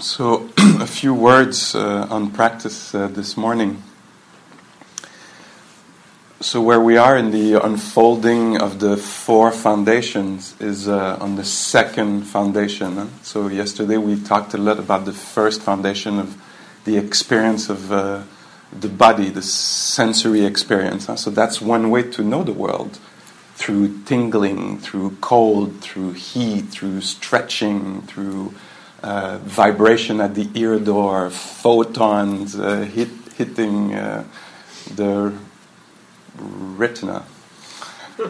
So, a few words uh, on practice uh, this morning. So, where we are in the unfolding of the four foundations is uh, on the second foundation. So, yesterday we talked a lot about the first foundation of the experience of uh, the body, the sensory experience. So, that's one way to know the world through tingling, through cold, through heat, through stretching, through uh, vibration at the ear door, photons uh, hit, hitting uh, the retina.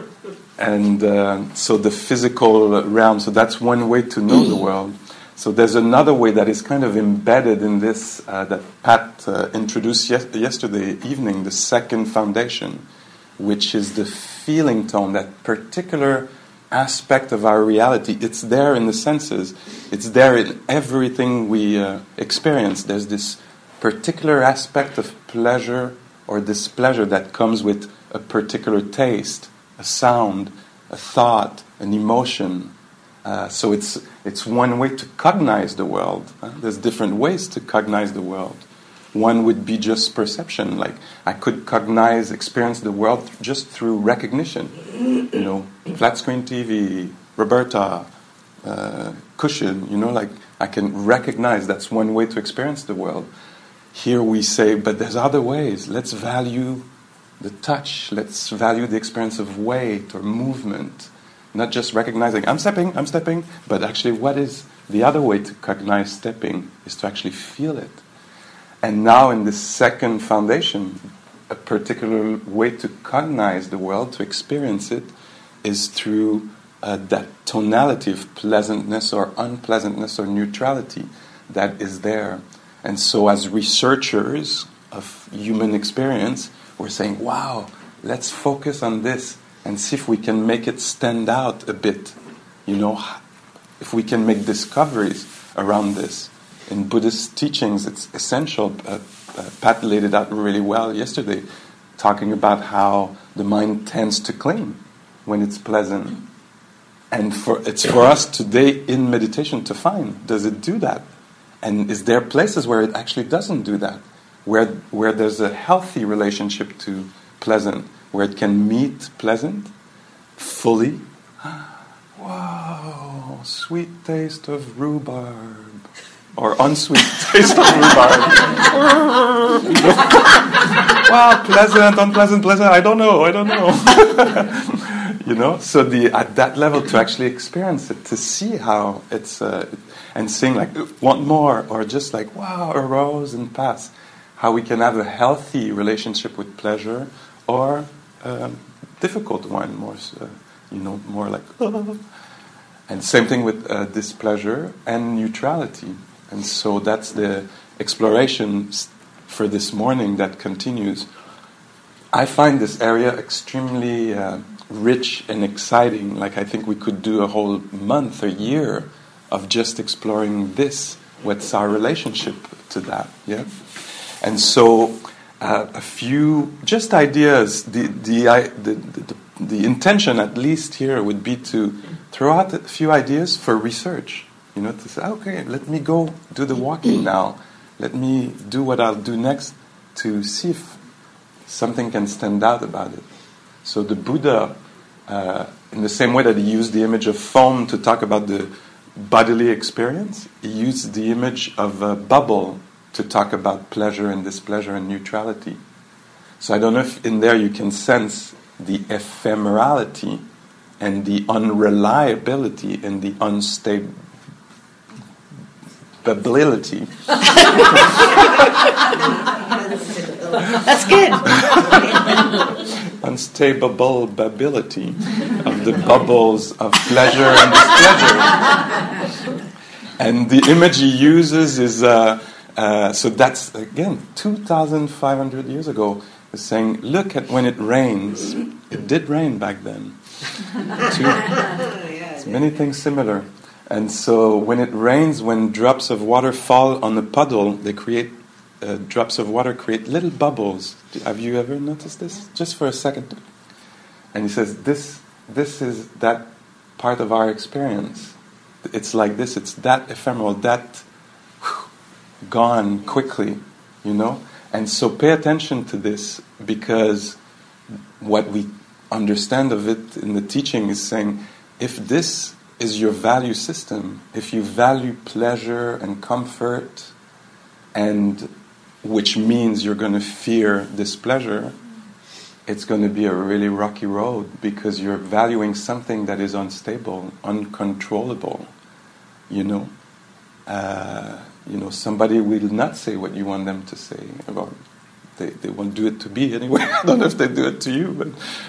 And uh, so the physical realm, so that's one way to know the world. So there's another way that is kind of embedded in this uh, that Pat uh, introduced yes- yesterday evening, the second foundation, which is the feeling tone, that particular aspect of our reality. It's there in the senses, it's there in everything we uh, experience. There's this particular aspect of pleasure or displeasure that comes with a particular taste, a sound, a thought, an emotion. Uh, so it's, it's one way to cognize the world. Uh, there's different ways to cognize the world. One would be just perception, like I could cognize, experience the world just through recognition. You know, flat screen TV, Roberta, uh, cushion, you know, like I can recognize that's one way to experience the world. Here we say, but there's other ways. Let's value the touch, let's value the experience of weight or movement. Not just recognizing, I'm stepping, I'm stepping, but actually, what is the other way to cognize stepping is to actually feel it. And now, in this second foundation, a particular way to cognize the world, to experience it, is through uh, that tonality of pleasantness or unpleasantness or neutrality that is there. And so, as researchers of human experience, we're saying, wow, let's focus on this and see if we can make it stand out a bit. You know, if we can make discoveries around this in Buddhist teachings, it's essential. Uh, Pat laid it out really well yesterday, talking about how the mind tends to cling when it's pleasant. And for, it's for us today in meditation to find does it do that? And is there places where it actually doesn't do that? Where, where there's a healthy relationship to pleasant, where it can meet pleasant fully? Wow, sweet taste of rhubarb or unsweet taste of rhubarb. wow, pleasant, unpleasant, pleasant. I don't know. I don't know. you know, so the at that level to actually experience it, to see how it's, uh, and seeing like want more, or just like wow, arose and pass. How we can have a healthy relationship with pleasure, or um, difficult one, more, uh, you know, more like. And same thing with uh, displeasure and neutrality. And so that's the exploration for this morning that continues. I find this area extremely uh, rich and exciting. Like, I think we could do a whole month, a year of just exploring this. What's our relationship to that? Yeah? And so, uh, a few just ideas. The, the, the, the, the intention, at least here, would be to throw out a few ideas for research you know, to say, okay, let me go do the walking now. Let me do what I'll do next to see if something can stand out about it. So the Buddha, uh, in the same way that he used the image of foam to talk about the bodily experience, he used the image of a bubble to talk about pleasure and displeasure and neutrality. So I don't know if in there you can sense the ephemerality and the unreliability and the unstable ability. That's good. Unstable ability of the bubbles of pleasure and displeasure. And the image he uses is uh, uh, so that's again 2,500 years ago. Is saying, look at when it rains. It did rain back then. Too. many things similar. And so when it rains, when drops of water fall on a puddle, they create uh, drops of water create little bubbles. Have you ever noticed this? Just for a second. And he says, this, this is that part of our experience. It's like this, it's that ephemeral, that gone quickly, you know? And so pay attention to this because what we understand of it in the teaching is saying if this is your value system, if you value pleasure and comfort, and which means you're going to fear displeasure, it's going to be a really rocky road because you're valuing something that is unstable, uncontrollable. You know, uh, you know, somebody will not say what you want them to say about. They, they won't do it to me anyway. I don't know if they do it to you, but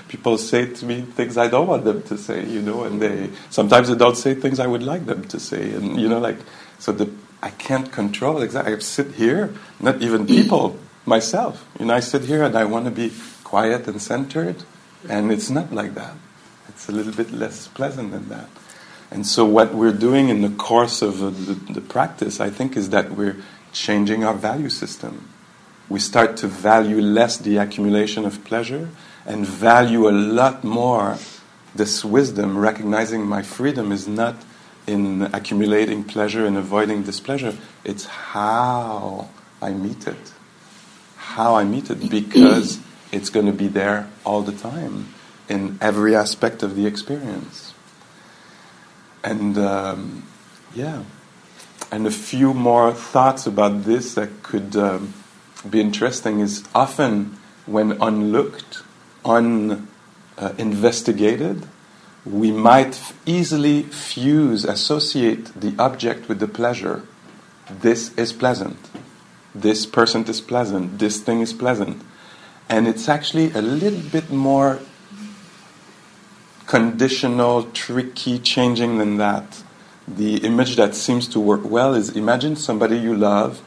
people say to me things I don't want them to say, you know, and they sometimes they don't say things I would like them to say, and you know, like so the I can't control exactly. I sit here, not even people, myself. You know, I sit here and I want to be quiet and centered, and it's not like that. It's a little bit less pleasant than that. And so, what we're doing in the course of the, the practice, I think, is that we're changing our value system. We start to value less the accumulation of pleasure and value a lot more this wisdom, recognizing my freedom is not in accumulating pleasure and avoiding displeasure, it's how I meet it. How I meet it, because it's going to be there all the time in every aspect of the experience. And um, yeah, and a few more thoughts about this that could um, be interesting is often when unlooked, uninvestigated, uh, we might easily fuse, associate the object with the pleasure. This is pleasant. This person is pleasant. This thing is pleasant. And it's actually a little bit more conditional, tricky, changing than that. The image that seems to work well is imagine somebody you love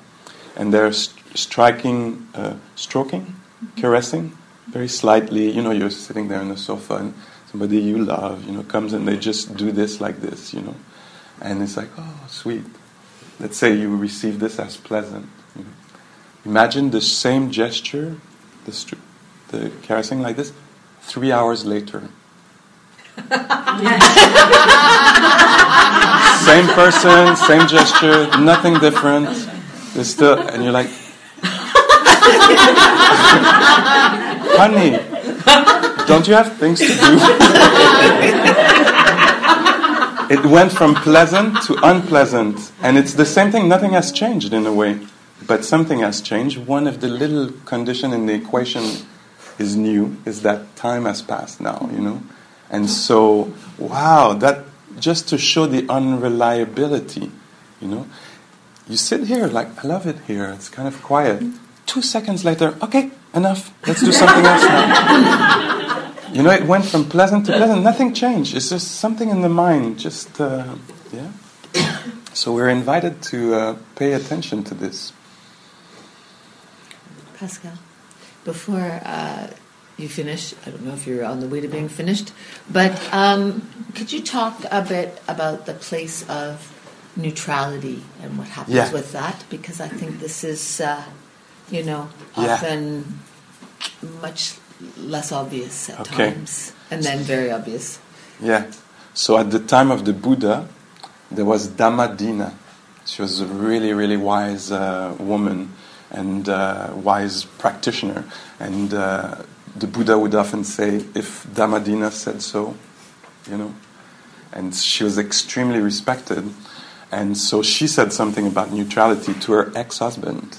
and they're st- striking, uh, stroking, caressing very slightly. You know, you're sitting there on the sofa and somebody you love, you know, comes and they just do this like this, you know. And it's like, oh, sweet. Let's say you receive this as pleasant. You know. Imagine the same gesture, the, str- the caressing like this, three hours later same person, same gesture, nothing different. It's still, and you're like, honey, don't you have things to do? it went from pleasant to unpleasant, and it's the same thing. Nothing has changed in a way, but something has changed. One of the little condition in the equation is new. Is that time has passed now? You know and so, wow, that just to show the unreliability, you know. You sit here like, I love it here, it's kind of quiet. Two seconds later, okay, enough, let's do something else now. you know, it went from pleasant to pleasant, nothing changed. It's just something in the mind, just, uh, yeah. So we're invited to uh, pay attention to this. Pascal, before uh, you finish. I don't know if you're on the way to being finished, but um, could you talk a bit about the place of neutrality and what happens yeah. with that? Because I think this is, uh, you know, often yeah. much less obvious at okay. times, and then very obvious. Yeah. So at the time of the Buddha, there was Dhammadina. She was a really, really wise uh, woman and uh, wise practitioner, and uh, the Buddha would often say, if Dhammadina said so, you know. And she was extremely respected. And so she said something about neutrality to her ex husband.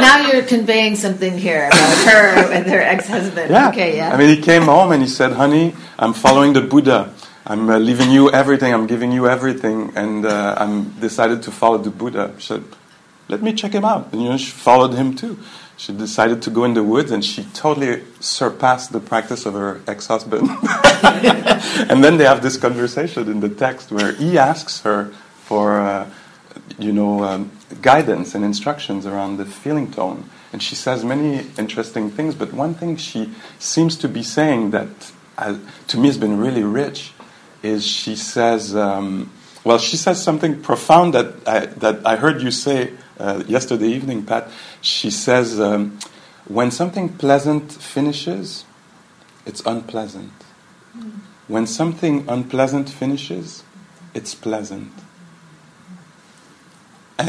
Now you're conveying something here about her and her ex husband. Yeah. Okay, yeah. I mean, he came home and he said, honey, I'm following the Buddha. I'm uh, leaving you everything. I'm giving you everything. And uh, I'm decided to follow the Buddha. She said, let me check him out. And you know, she followed him too. She decided to go in the woods, and she totally surpassed the practice of her ex-husband. and then they have this conversation in the text where he asks her for, uh, you know, um, guidance and instructions around the feeling tone. And she says many interesting things, but one thing she seems to be saying that, uh, to me, has been really rich, is she says. Um, well, she says something profound that I, that I heard you say uh, yesterday evening, Pat. She says, um, when something pleasant finishes, it's unpleasant. Mm. When something unpleasant finishes, it's pleasant.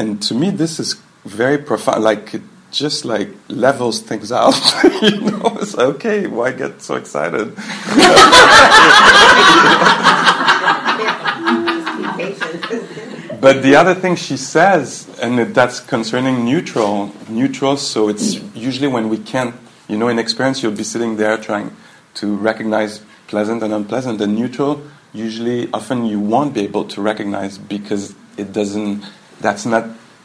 And to me, this is very profound. Like, it just like levels things out. you know, it's like, okay, why get so excited? but the other thing she says, and that's concerning neutral, neutral, so it's usually when we can't, you know, in experience, you'll be sitting there trying to recognize pleasant and unpleasant. And neutral, usually, often you won't be able to recognize because it doesn't, that's not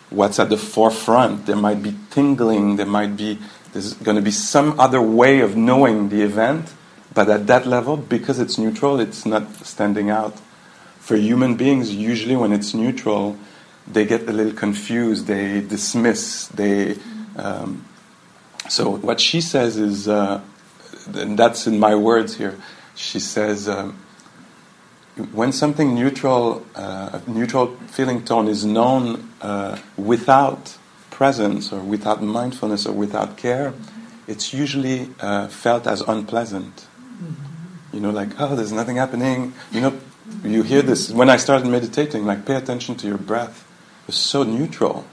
what's at the forefront. There might be tingling, there might be, there's going to be some other way of knowing the event, but at that level, because it's neutral, it's not standing out. For human beings, usually when it's neutral, they get a little confused, they dismiss, they. Um, so what she says is, uh, and that's in my words here, she says, um, when something neutral, uh, neutral feeling tone is known uh, without presence or without mindfulness or without care, it's usually uh, felt as unpleasant. You know, like, oh, there's nothing happening. You know, you hear this. When I started meditating, like, pay attention to your breath. It was so neutral.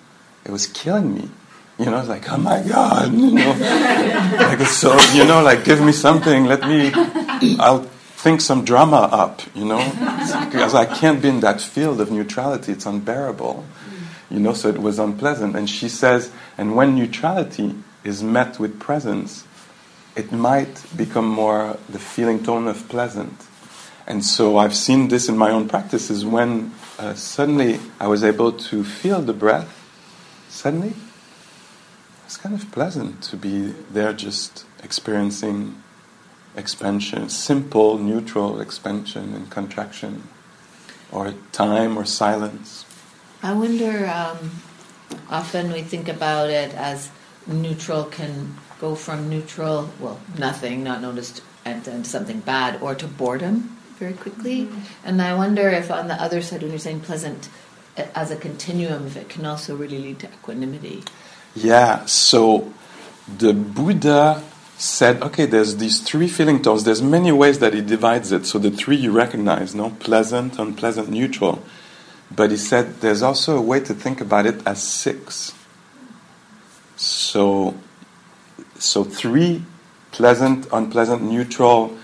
It was killing me. You know, it's like, oh my God, you know, like it's so, you know, like give me something, let me, I'll think some drama up, you know, because I can't be in that field of neutrality. It's unbearable, you know. So it was unpleasant. And she says, and when neutrality is met with presence, it might become more the feeling tone of pleasant. And so I've seen this in my own practices when uh, suddenly I was able to feel the breath. Suddenly, it's kind of pleasant to be there just experiencing expansion, simple, neutral expansion and contraction, or time or silence. I wonder, um, often we think about it as neutral can go from neutral, well, nothing, not noticed, and then something bad, or to boredom very quickly. Mm-hmm. And I wonder if on the other side, when you're saying pleasant, as a continuum, if it can also really lead to equanimity. Yeah, so the Buddha said, okay, there's these three feeling tones. There's many ways that he divides it. So the three you recognize, no? Pleasant, unpleasant, neutral. But he said there's also a way to think about it as six. So, so three pleasant, unpleasant, neutral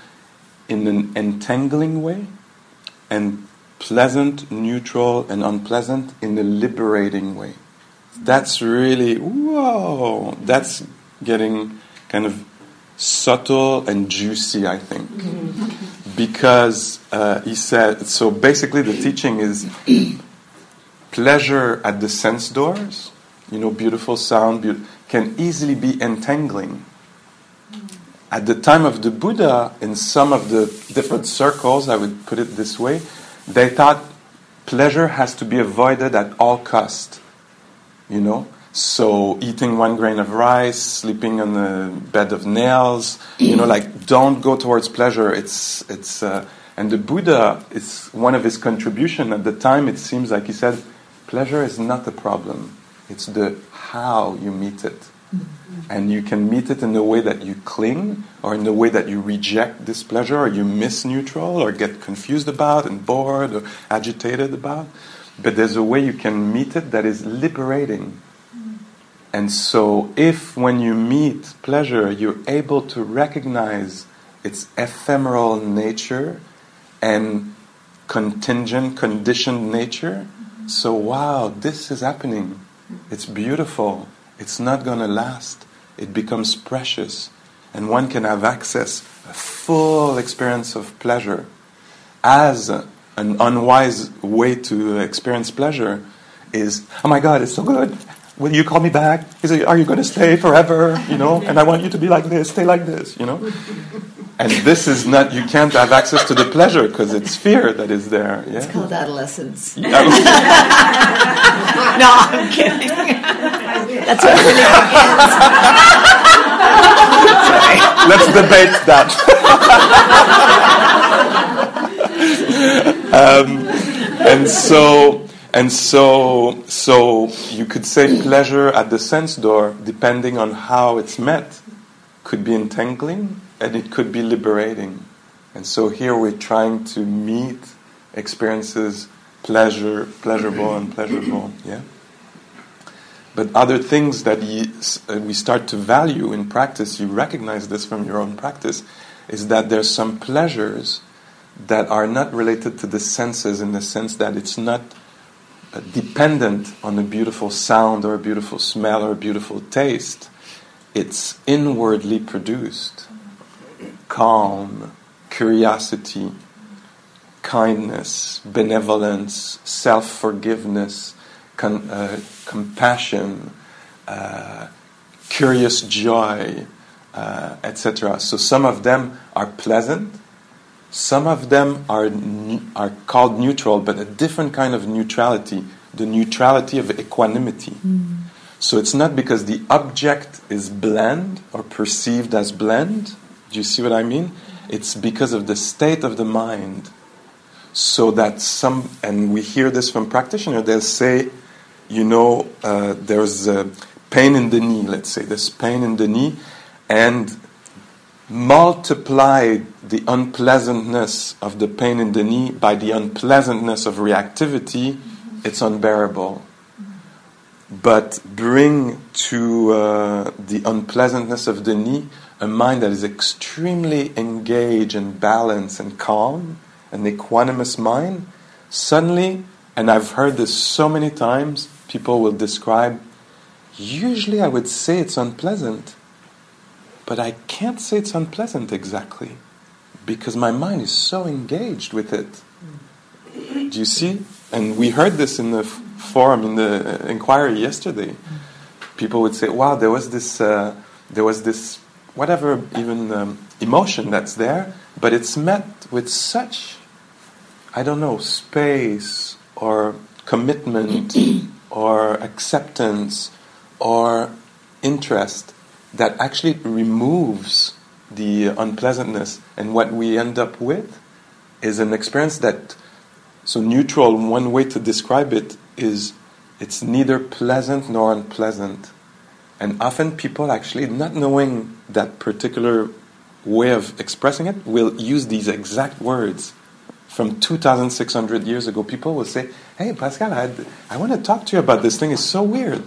in an entangling way, and pleasant, neutral, and unpleasant in a liberating way. That's really, whoa, that's getting kind of subtle and juicy, I think. Because uh, he said, so basically the teaching is pleasure at the sense doors, you know, beautiful sound, be- can easily be entangling. At the time of the Buddha, in some of the different circles, I would put it this way, they thought pleasure has to be avoided at all cost. You know, so eating one grain of rice, sleeping on a bed of nails, you know, like don't go towards pleasure. It's it's uh, and the Buddha is one of his contribution at the time. It seems like he said, pleasure is not the problem. It's the how you meet it, and you can meet it in the way that you cling, or in the way that you reject this pleasure, or you miss neutral, or get confused about and bored or agitated about. But there's a way you can meet it that is liberating and so, if when you meet pleasure, you're able to recognize its ephemeral nature and contingent, conditioned nature, so wow, this is happening. It's beautiful. It's not going to last. It becomes precious. And one can have access, a full experience of pleasure. As an unwise way to experience pleasure is, oh my God, it's so good will you call me back? He said, are you going to stay forever? You know, and I want you to be like this, stay like this, you know. And this is not, you can't have access to the pleasure because it's fear that is there. Yeah? It's called adolescence. no, I'm kidding. That's what really begins. Let's debate that. um, and so, and so, so you could say pleasure at the sense door, depending on how it's met, could be entangling and it could be liberating. And so here we're trying to meet experiences pleasure, pleasurable and pleasurable. Yeah. But other things that you, uh, we start to value in practice, you recognize this from your own practice, is that there's some pleasures that are not related to the senses in the sense that it's not dependent on a beautiful sound or a beautiful smell or a beautiful taste. It's inwardly produced. Calm, curiosity, kindness, benevolence, self forgiveness, con- uh, compassion, uh, curious joy, uh, etc. So some of them are pleasant, some of them are, are called neutral, but a different kind of neutrality, the neutrality of equanimity. Mm. So it's not because the object is bland or perceived as bland. Do you see what I mean? It's because of the state of the mind. So that some, and we hear this from practitioners, they'll say, you know, uh, there's a pain in the knee, let's say, there's pain in the knee, and multiply the unpleasantness of the pain in the knee by the unpleasantness of reactivity, it's unbearable. But bring to uh, the unpleasantness of the knee a mind that is extremely engaged and balanced and calm, an equanimous mind, suddenly, and I've heard this so many times, people will describe, usually I would say it's unpleasant but I can't say it's unpleasant exactly because my mind is so engaged with it. Do you see? And we heard this in the forum, in the inquiry yesterday. People would say, "Wow, there was this, uh, there was this, whatever, even um, emotion that's there, but it's met with such, I don't know, space or commitment or acceptance or interest that actually removes the unpleasantness. And what we end up with is an experience that, so neutral, one way to describe it is it's neither pleasant nor unpleasant. And often people actually, not knowing that particular way of expressing it, will use these exact words from 2,600 years ago. People will say, Hey, Pascal, I, I want to talk to you about this thing. It's so weird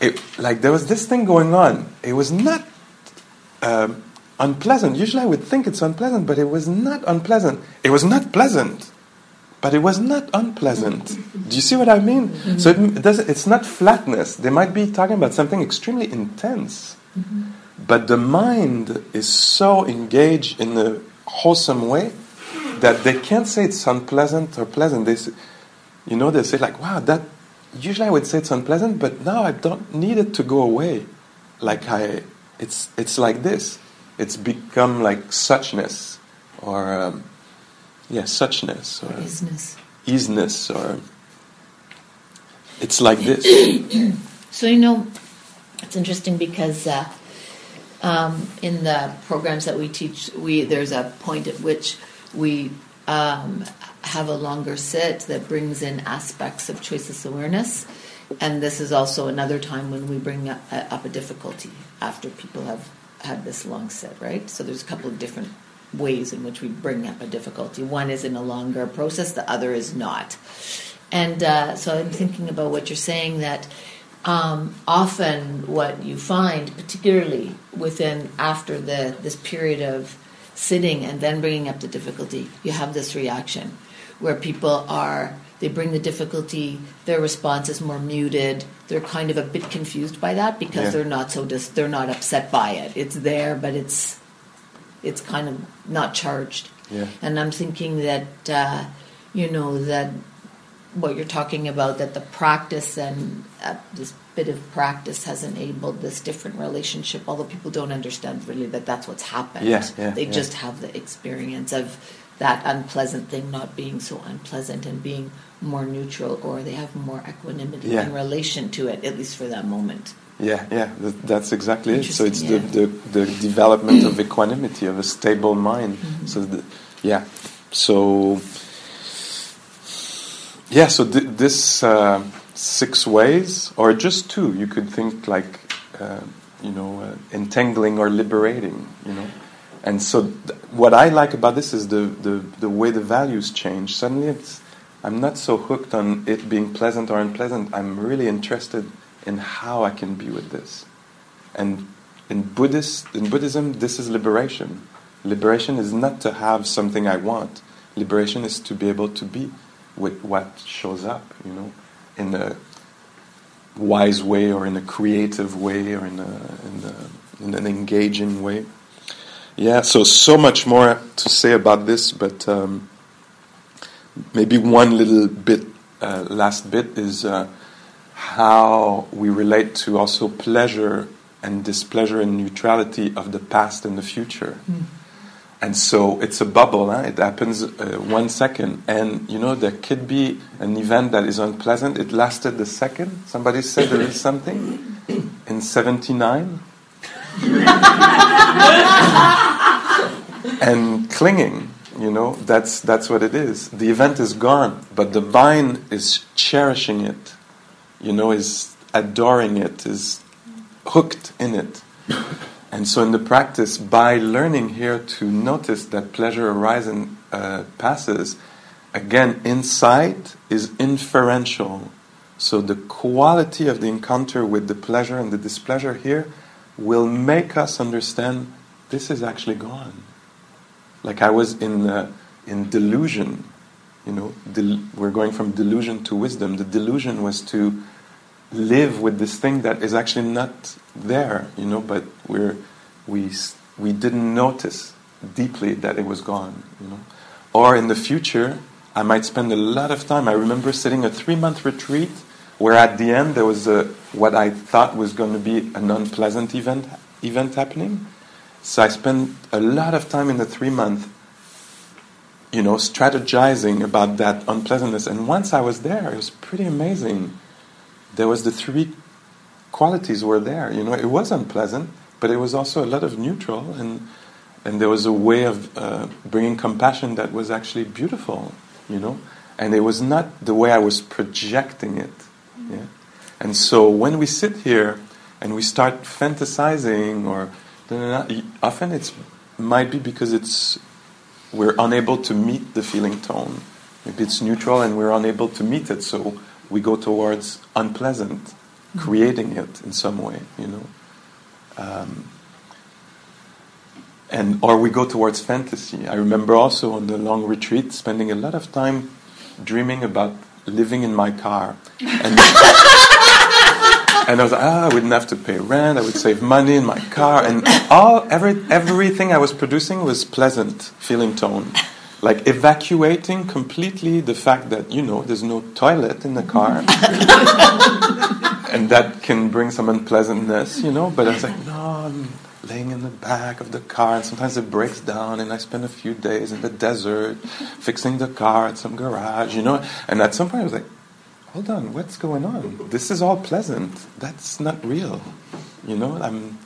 it, like there was this thing going on. It was not um, unpleasant. Usually I would think it's unpleasant, but it was not unpleasant. It was not pleasant, but it was not unpleasant. Do you see what I mean? Mm-hmm. So it, it does, it's not flatness. They might be talking about something extremely intense, mm-hmm. but the mind is so engaged in a wholesome way that they can't say it's unpleasant or pleasant. They, say, you know, they say like, "Wow, that usually I would say it's unpleasant, but now I don't need it to go away. Like I, it's it's like this. It's become like suchness, or um, yeah, suchness, or easiness, easiness, or it's like this. so you know, it's interesting because uh, um, in the programs that we teach, we there's a point at which we um, have a longer sit that brings in aspects of choiceless awareness. And this is also another time when we bring up, uh, up a difficulty after people have had this long sit, right? So there's a couple of different ways in which we bring up a difficulty. One is in a longer process, the other is not. And uh, so I'm thinking about what you're saying that um, often what you find, particularly within after the this period of sitting and then bringing up the difficulty, you have this reaction where people are they bring the difficulty their response is more muted. They're kind of a bit confused by that because yeah. they're not so dis- they're not upset by it. It's there but it's it's kind of not charged. Yeah. and i'm thinking that uh, you know that what you're talking about that the practice and uh, this bit of practice has enabled this different relationship although people don't understand really that that's what's happened. Yeah, yeah, they just have the experience of that unpleasant thing not being so unpleasant and being more neutral or they have more equanimity yeah. in relation to it at least for that moment yeah yeah that's exactly it so it's yeah. the, the, the development of equanimity of a stable mind mm-hmm. so the, yeah so yeah so th- this uh, six ways or just two you could think like uh, you know uh, entangling or liberating you know and so, th- what I like about this is the, the, the way the values change. Suddenly, it's I'm not so hooked on it being pleasant or unpleasant. I'm really interested in how I can be with this. And in Buddhist, in Buddhism, this is liberation. Liberation is not to have something I want. Liberation is to be able to be with what shows up, you know, in a wise way or in a creative way or in, a, in, a, in an engaging way. Yeah, so so much more to say about this, but um, maybe one little bit, uh, last bit is uh, how we relate to also pleasure and displeasure and neutrality of the past and the future. Mm. And so it's a bubble, huh? it happens uh, one second. And you know, there could be an event that is unpleasant. It lasted a second. Somebody said there is something in 79. and clinging, you know, that's, that's what it is. The event is gone, but the mind is cherishing it, you know, is adoring it, is hooked in it. And so, in the practice, by learning here to notice that pleasure arises and uh, passes, again, insight is inferential. So, the quality of the encounter with the pleasure and the displeasure here will make us understand this is actually gone. Like I was in, uh, in delusion, you know, del- we're going from delusion to wisdom. The delusion was to live with this thing that is actually not there, you know, but we're, we, we didn't notice deeply that it was gone, you know. Or in the future, I might spend a lot of time. I remember sitting a three month retreat where at the end there was a, what I thought was going to be an unpleasant event, event happening. So I spent a lot of time in the three month, you know, strategizing about that unpleasantness. And once I was there, it was pretty amazing. There was the three qualities were there. You know, it was unpleasant, but it was also a lot of neutral, and and there was a way of uh, bringing compassion that was actually beautiful. You know, and it was not the way I was projecting it. Yeah? And so when we sit here and we start fantasizing, or often it might be because it's we're unable to meet the feeling tone. Maybe it's neutral and we're unable to meet it, so we go towards unpleasant, mm-hmm. creating it in some way, you know. Um, and or we go towards fantasy. I remember also on the long retreat spending a lot of time dreaming about living in my car. And, and I was like, ah, I wouldn't have to pay rent. I would save money in my car, and all every everything I was producing was pleasant feeling tone, like evacuating completely the fact that you know there's no toilet in the car, and that can bring some unpleasantness, you know. But I was like, no, I'm laying in the back of the car, and sometimes it breaks down, and I spend a few days in the desert fixing the car at some garage, you know. And at some point, I was like, hold on, what's going on? This is all pleasant. That's not real. You know, I'm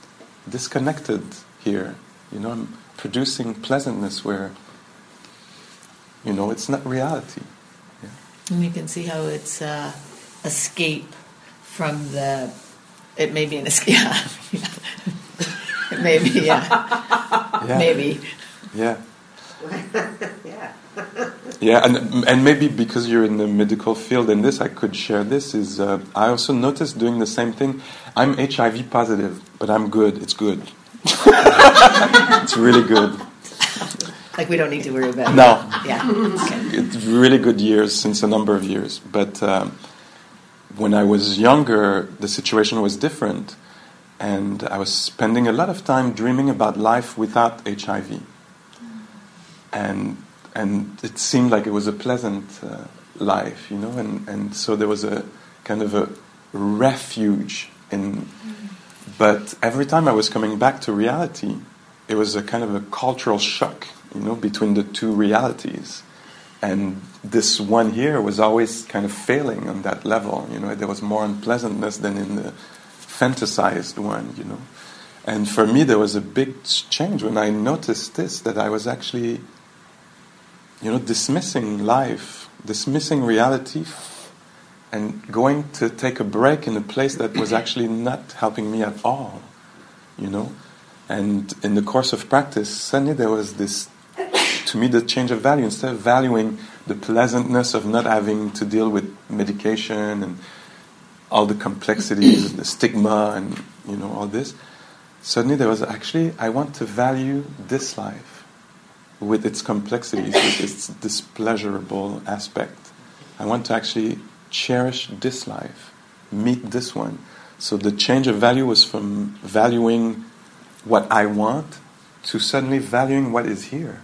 disconnected here. You know, I'm producing pleasantness where, you know, it's not reality. Yeah. And you can see how it's uh, escape from the. It may be an escape. Maybe, yeah. yeah. Maybe. Yeah. yeah. yeah, and and maybe because you're in the medical field and this, I could share this. Is uh, I also noticed doing the same thing. I'm HIV positive, but I'm good. It's good. it's really good. Like we don't need to worry about it. No. Yeah. Okay. It's really good years since a number of years, but um, when I was younger, the situation was different and I was spending a lot of time dreaming about life without HIV. And, and it seemed like it was a pleasant uh, life, you know, and, and so there was a kind of a refuge in. But every time I was coming back to reality, it was a kind of a cultural shock, you know, between the two realities. And this one here was always kind of failing on that level, you know, there was more unpleasantness than in the fantasized one, you know. And for me, there was a big change when I noticed this that I was actually, you know, dismissing life, dismissing reality, and going to take a break in a place that was actually not helping me at all, you know. And in the course of practice, suddenly there was this, to me, the change of value. Instead of valuing the pleasantness of not having to deal with medication and all the complexities and the stigma and you know all this. Suddenly there was actually I want to value this life with its complexities, with its displeasurable aspect. I want to actually cherish this life, meet this one. So the change of value was from valuing what I want to suddenly valuing what is here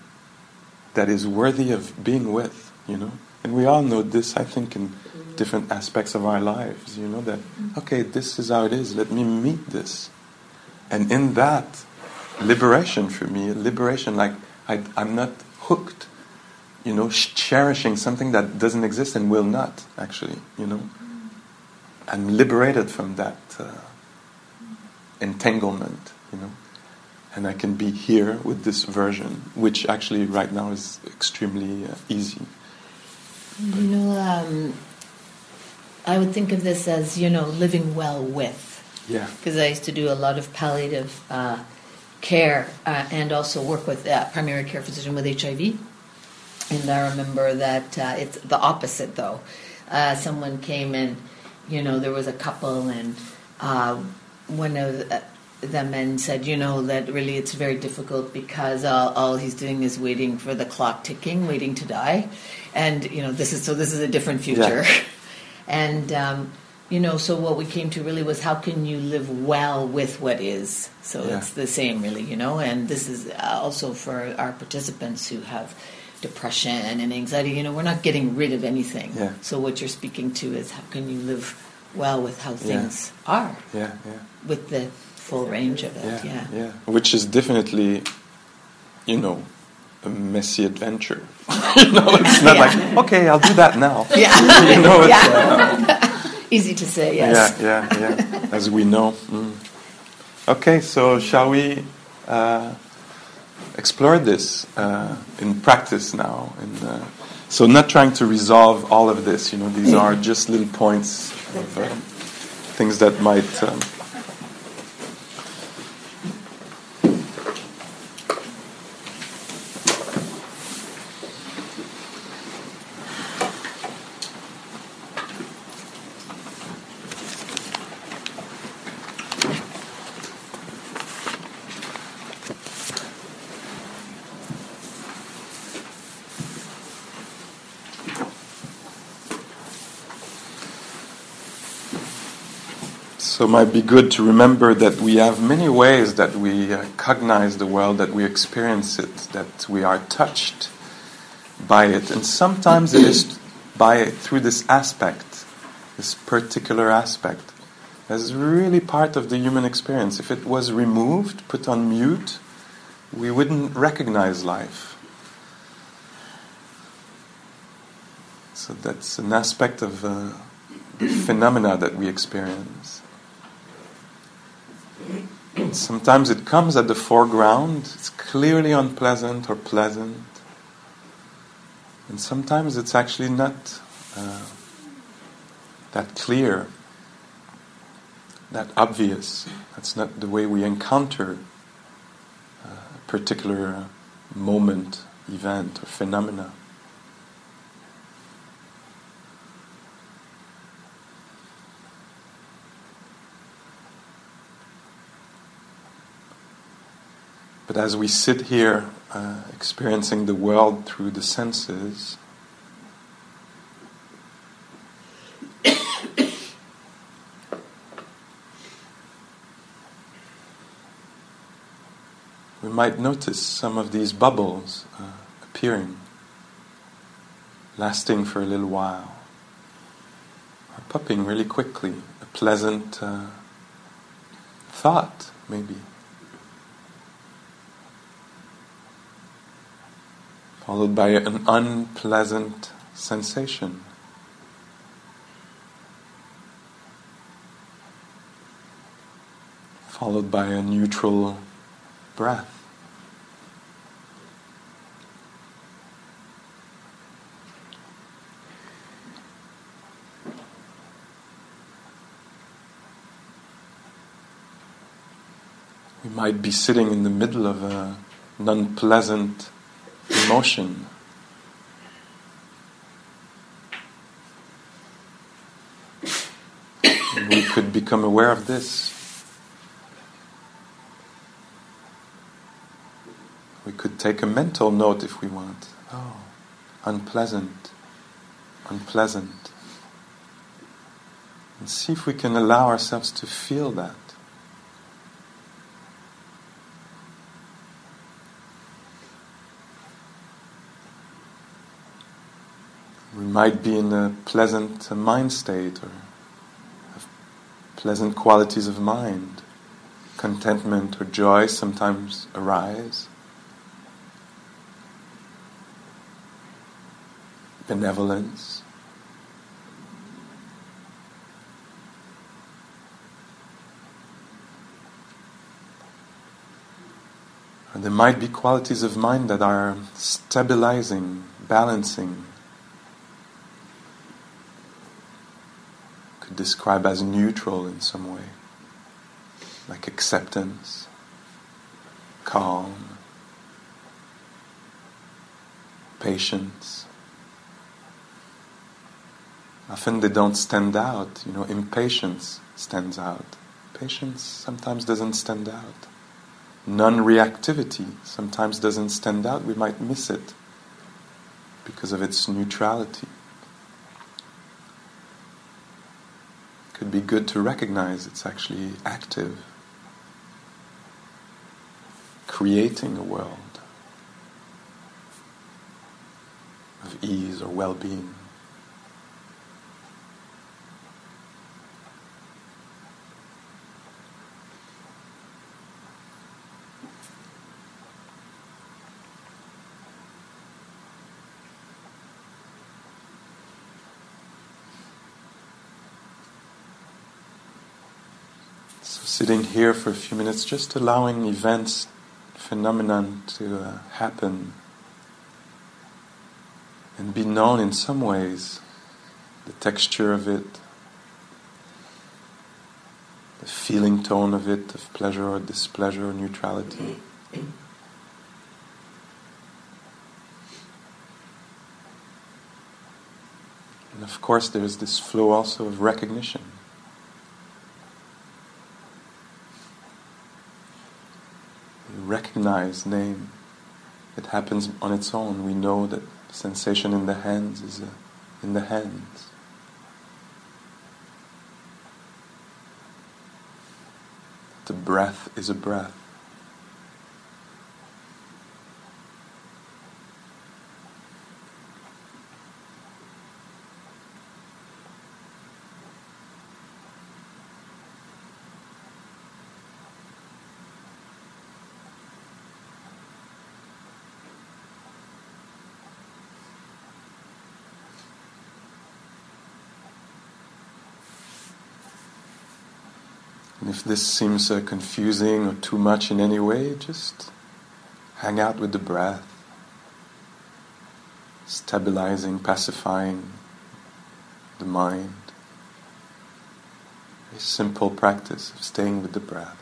that is worthy of being with, you know. And we all know this, I think, in different aspects of our lives, you know, that, okay, this is how it is, let me meet this. And in that, liberation for me, liberation, like I, I'm not hooked, you know, cherishing something that doesn't exist and will not, actually, you know. I'm liberated from that uh, entanglement, you know and I can be here with this version, which actually right now is extremely uh, easy. You know, um, I would think of this as you know living well with. Yeah. Because I used to do a lot of palliative uh, care uh, and also work with uh, primary care physician with HIV. And I remember that uh, it's the opposite though. Uh, someone came and you know there was a couple and one of the men said, you know, that really it's very difficult because all, all, he's doing is waiting for the clock ticking, waiting to die, and you know, this is so this is a different future, yeah. and um, you know, so what we came to really was how can you live well with what is. So yeah. it's the same, really, you know, and this is uh, also for our participants who have depression and anxiety. You know, we're not getting rid of anything. Yeah. So what you're speaking to is how can you live well with how things are. Yeah, yeah. With the full range of it. Yeah, yeah, yeah. Which is definitely, you know, a messy adventure. you know, it's not yeah. like okay, I'll do that now. Yeah, you know, yeah. Uh, easy to say. Yes. Yeah, yeah, yeah. As we know. Mm. Okay, so shall we uh, explore this uh, in practice now? And uh, so, not trying to resolve all of this. You know, these are just little points of uh, things that might. Um, might be good to remember that we have many ways that we uh, cognize the world, that we experience it, that we are touched by it, and sometimes it is by through this aspect, this particular aspect, That's really part of the human experience. If it was removed, put on mute, we wouldn't recognize life. So that's an aspect of uh, the phenomena that we experience. Sometimes it comes at the foreground, it's clearly unpleasant or pleasant. And sometimes it's actually not uh, that clear, that obvious. That's not the way we encounter uh, a particular moment, event, or phenomena. As we sit here uh, experiencing the world through the senses, we might notice some of these bubbles uh, appearing, lasting for a little while, popping really quickly, a pleasant uh, thought, maybe. Followed by an unpleasant sensation. Followed by a neutral breath. We might be sitting in the middle of a, an unpleasant emotion. We could become aware of this. We could take a mental note if we want. Oh, unpleasant, unpleasant. And see if we can allow ourselves to feel that. Might be in a pleasant mind state or have pleasant qualities of mind. Contentment or joy sometimes arise. Benevolence. There might be qualities of mind that are stabilizing, balancing, could describe as neutral in some way, like acceptance, calm, patience. Often they don't stand out, you know, impatience stands out. Patience sometimes doesn't stand out. Non reactivity sometimes doesn't stand out, we might miss it because of its neutrality. Could be good to recognize it's actually active, creating a world of ease or well being. Sitting here for a few minutes, just allowing events, phenomenon to uh, happen and be known in some ways, the texture of it, the feeling tone of it, of pleasure or displeasure or neutrality. And of course, there's this flow also of recognition. Recognize, name. It happens on its own. We know that sensation in the hands is a, uh, in the hands. The breath is a breath. If this seems uh, confusing or too much in any way, just hang out with the breath, stabilizing, pacifying the mind. A simple practice of staying with the breath.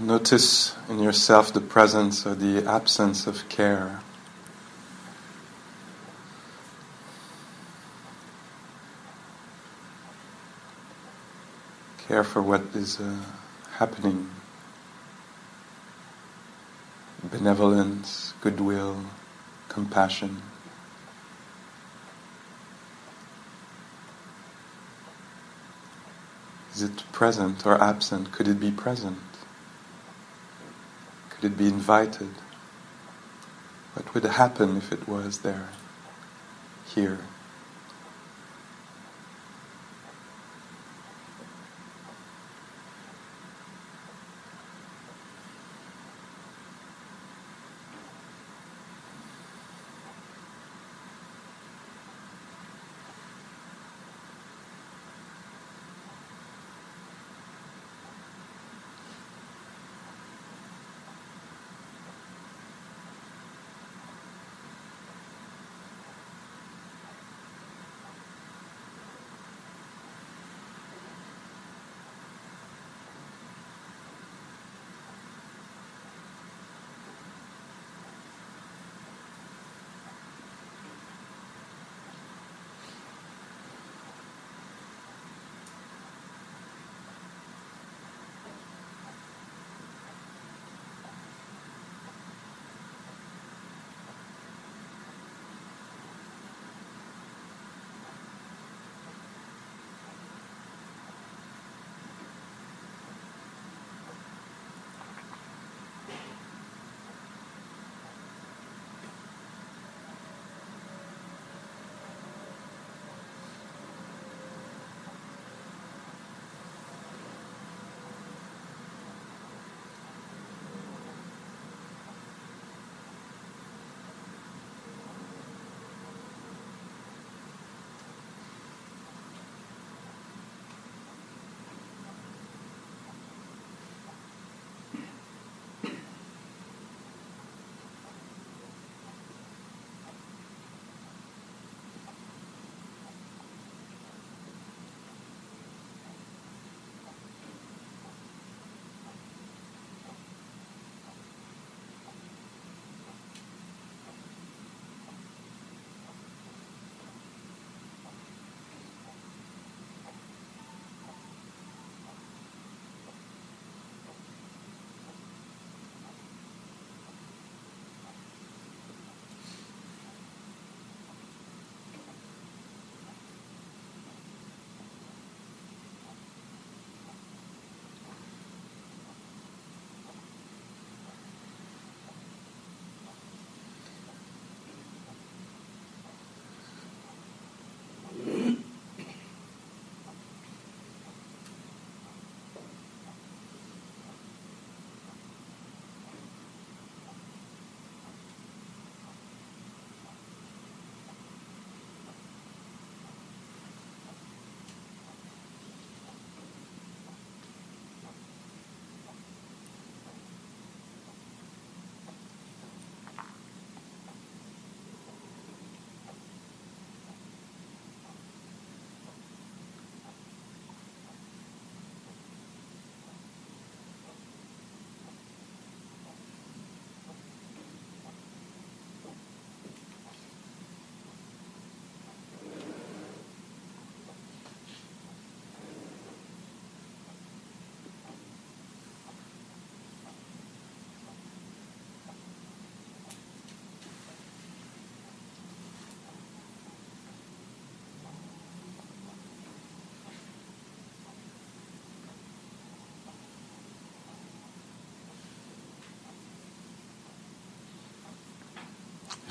Notice in yourself the presence or the absence of care. Care for what is uh, happening. Benevolence, goodwill, compassion. Is it present or absent? Could it be present? Could it be invited? What would happen if it was there, here?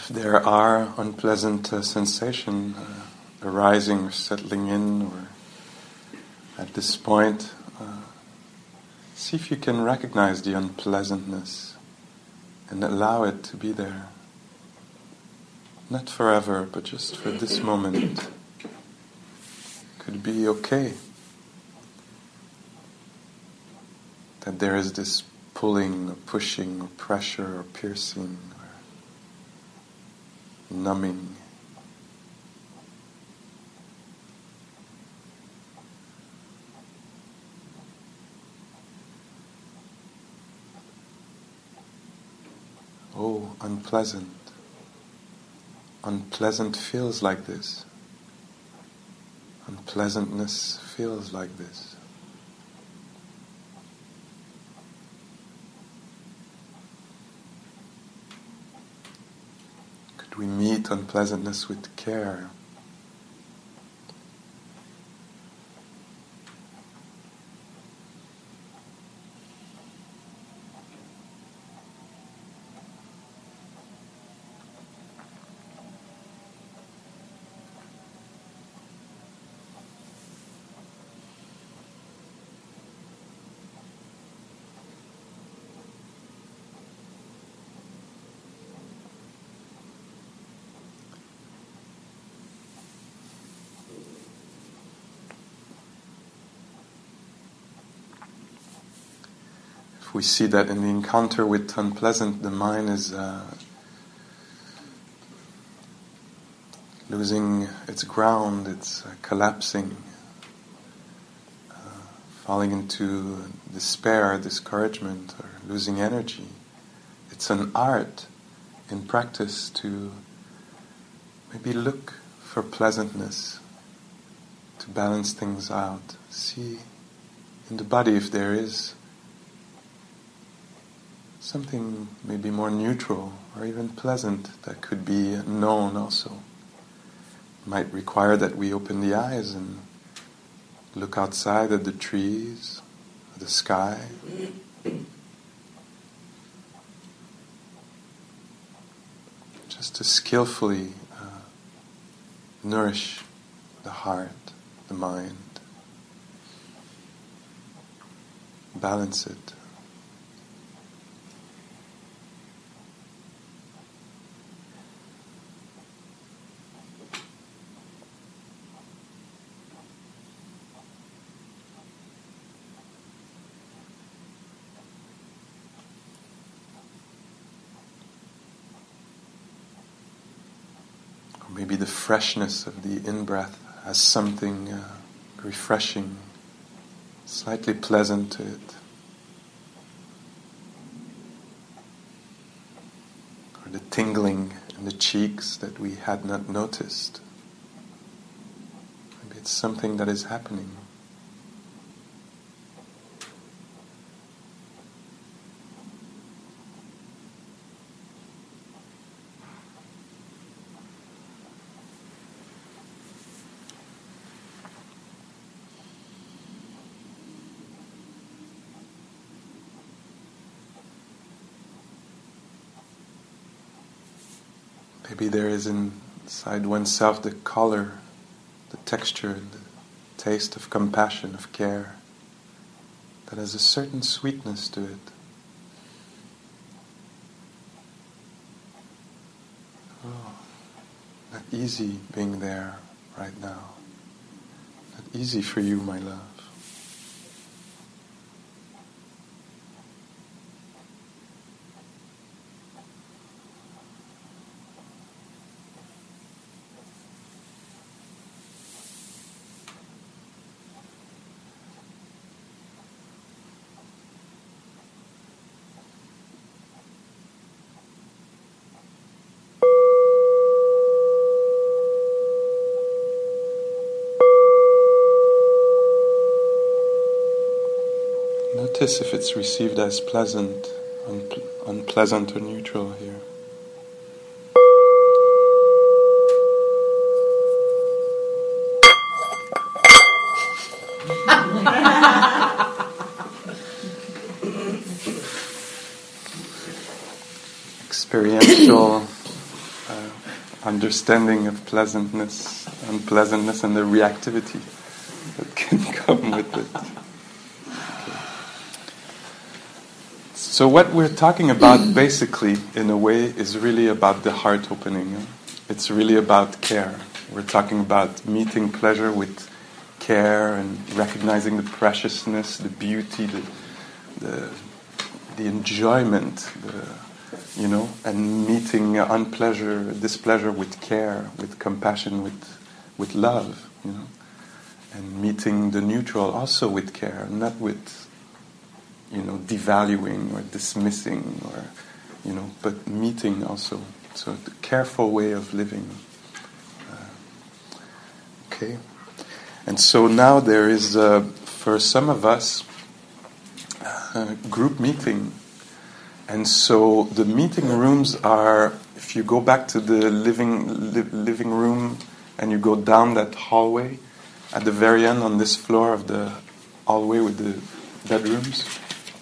There are unpleasant uh, sensation uh, arising or settling in, or at this point, uh, see if you can recognize the unpleasantness and allow it to be there. Not forever, but just for this moment. Could be okay. That there is this pulling or pushing or pressure or piercing numbing. Oh, unpleasant. Unpleasant feels like this. Unpleasantness feels like this. We meet unpleasantness with care? We see that in the encounter with unpleasant, the mind is uh, losing its ground, it's uh, collapsing, uh, falling into despair, discouragement, or losing energy. It's an art in practice to maybe look for pleasantness, to balance things out, see in the body if there is something maybe more neutral or even pleasant that could be known also. Might require that we open the eyes and look outside at the trees, the sky. Just to skillfully uh, nourish the heart, the mind, balance it. maybe the freshness of the in breath has something uh, refreshing, slightly pleasant to it. Or the tingling in the cheeks that we had not noticed. Maybe it's something that is happening. Maybe there is inside oneself the color, the texture, the taste of compassion, of care, that has a certain sweetness to it. Oh, not easy being there right now. Not easy for you, my love. If it's received as pleasant, unple- unpleasant, or neutral here. Experiential uh, understanding of pleasantness, unpleasantness, and the reactivity that can come with it. So, what we're talking about basically, in a way, is really about the heart opening. It's really about care. We're talking about meeting pleasure with care and recognizing the preciousness, the beauty, the, the, the enjoyment, the, you know, and meeting unpleasure, displeasure with care, with compassion, with, with love, you know, and meeting the neutral also with care, not with you know, devaluing or dismissing or you know, but meeting also. So the careful way of living. Uh, okay. And so now there is, uh, for some of us, a group meeting. And so the meeting rooms are, if you go back to the living, li- living room and you go down that hallway, at the very end on this floor of the hallway with the bedrooms,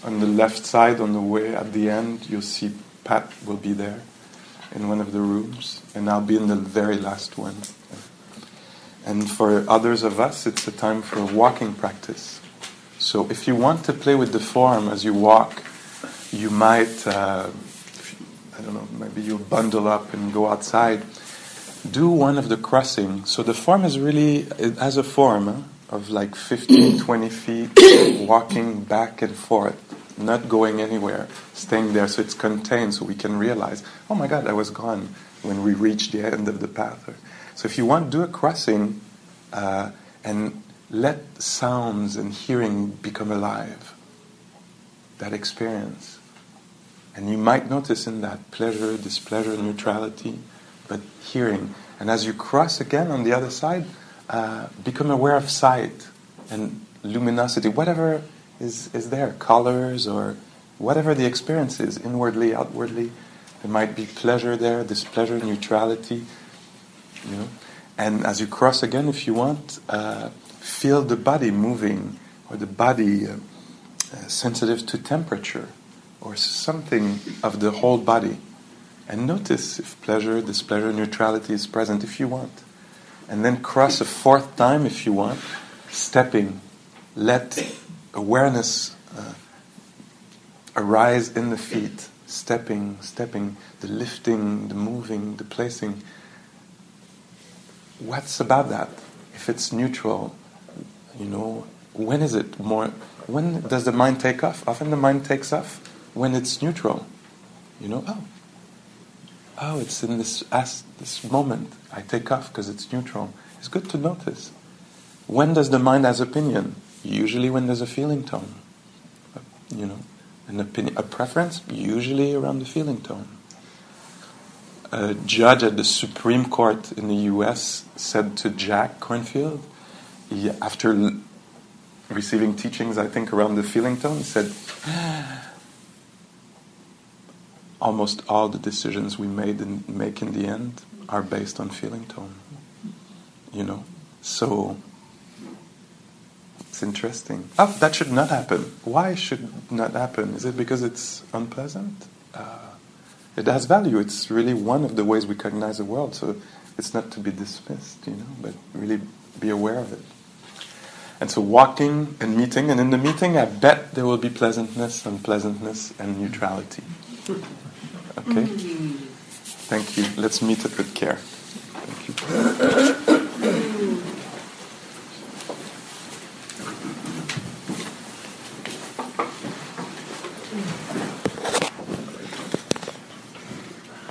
on the left side, on the way at the end, you'll see Pat will be there in one of the rooms, and I'll be in the very last one. And for others of us, it's a time for walking practice. So if you want to play with the form as you walk, you might, uh, I don't know, maybe you bundle up and go outside. Do one of the crossing. So the form is really, it has a form huh, of like 15, 20 feet, walking back and forth, not going anywhere, staying there so it's contained so we can realize, oh my God, I was gone when we reach the end of the path. So if you want, do a crossing uh, and let sounds and hearing become alive. That experience. And you might notice in that pleasure, displeasure, neutrality, but hearing. And as you cross again on the other side, uh, become aware of sight and luminosity, whatever is, is there, colors or whatever the experience is, inwardly, outwardly. There might be pleasure there, displeasure, neutrality, you know. And as you cross again, if you want, uh, feel the body moving or the body uh, uh, sensitive to temperature or something of the whole body. And notice if pleasure, displeasure, neutrality is present if you want. And then cross a fourth time if you want, stepping. Let awareness uh, arise in the feet, stepping, stepping, the lifting, the moving, the placing what's about that? If it's neutral, you know, when is it more? When does the mind take off? Often the mind takes off when it's neutral. You know, oh, oh, it's in this as this moment I take off because it's neutral. It's good to notice. When does the mind has opinion? Usually when there's a feeling tone. You know, an opinion, a preference. Usually around the feeling tone a judge at the Supreme Court in the U.S. said to Jack Kornfield, he, after l- receiving teachings, I think around the feeling tone, he said, ah, "Almost all the decisions we made and make in the end are based on feeling tone." You know, so it's interesting. Oh, that should not happen. Why should not happen? Is it because it's unpleasant? Uh, it has value. It's really one of the ways we cognize the world. So it's not to be dismissed, you know, but really be aware of it. And so walking and meeting, and in the meeting, I bet there will be pleasantness, unpleasantness, and neutrality. Okay? Thank you. Let's meet it with care. Thank you.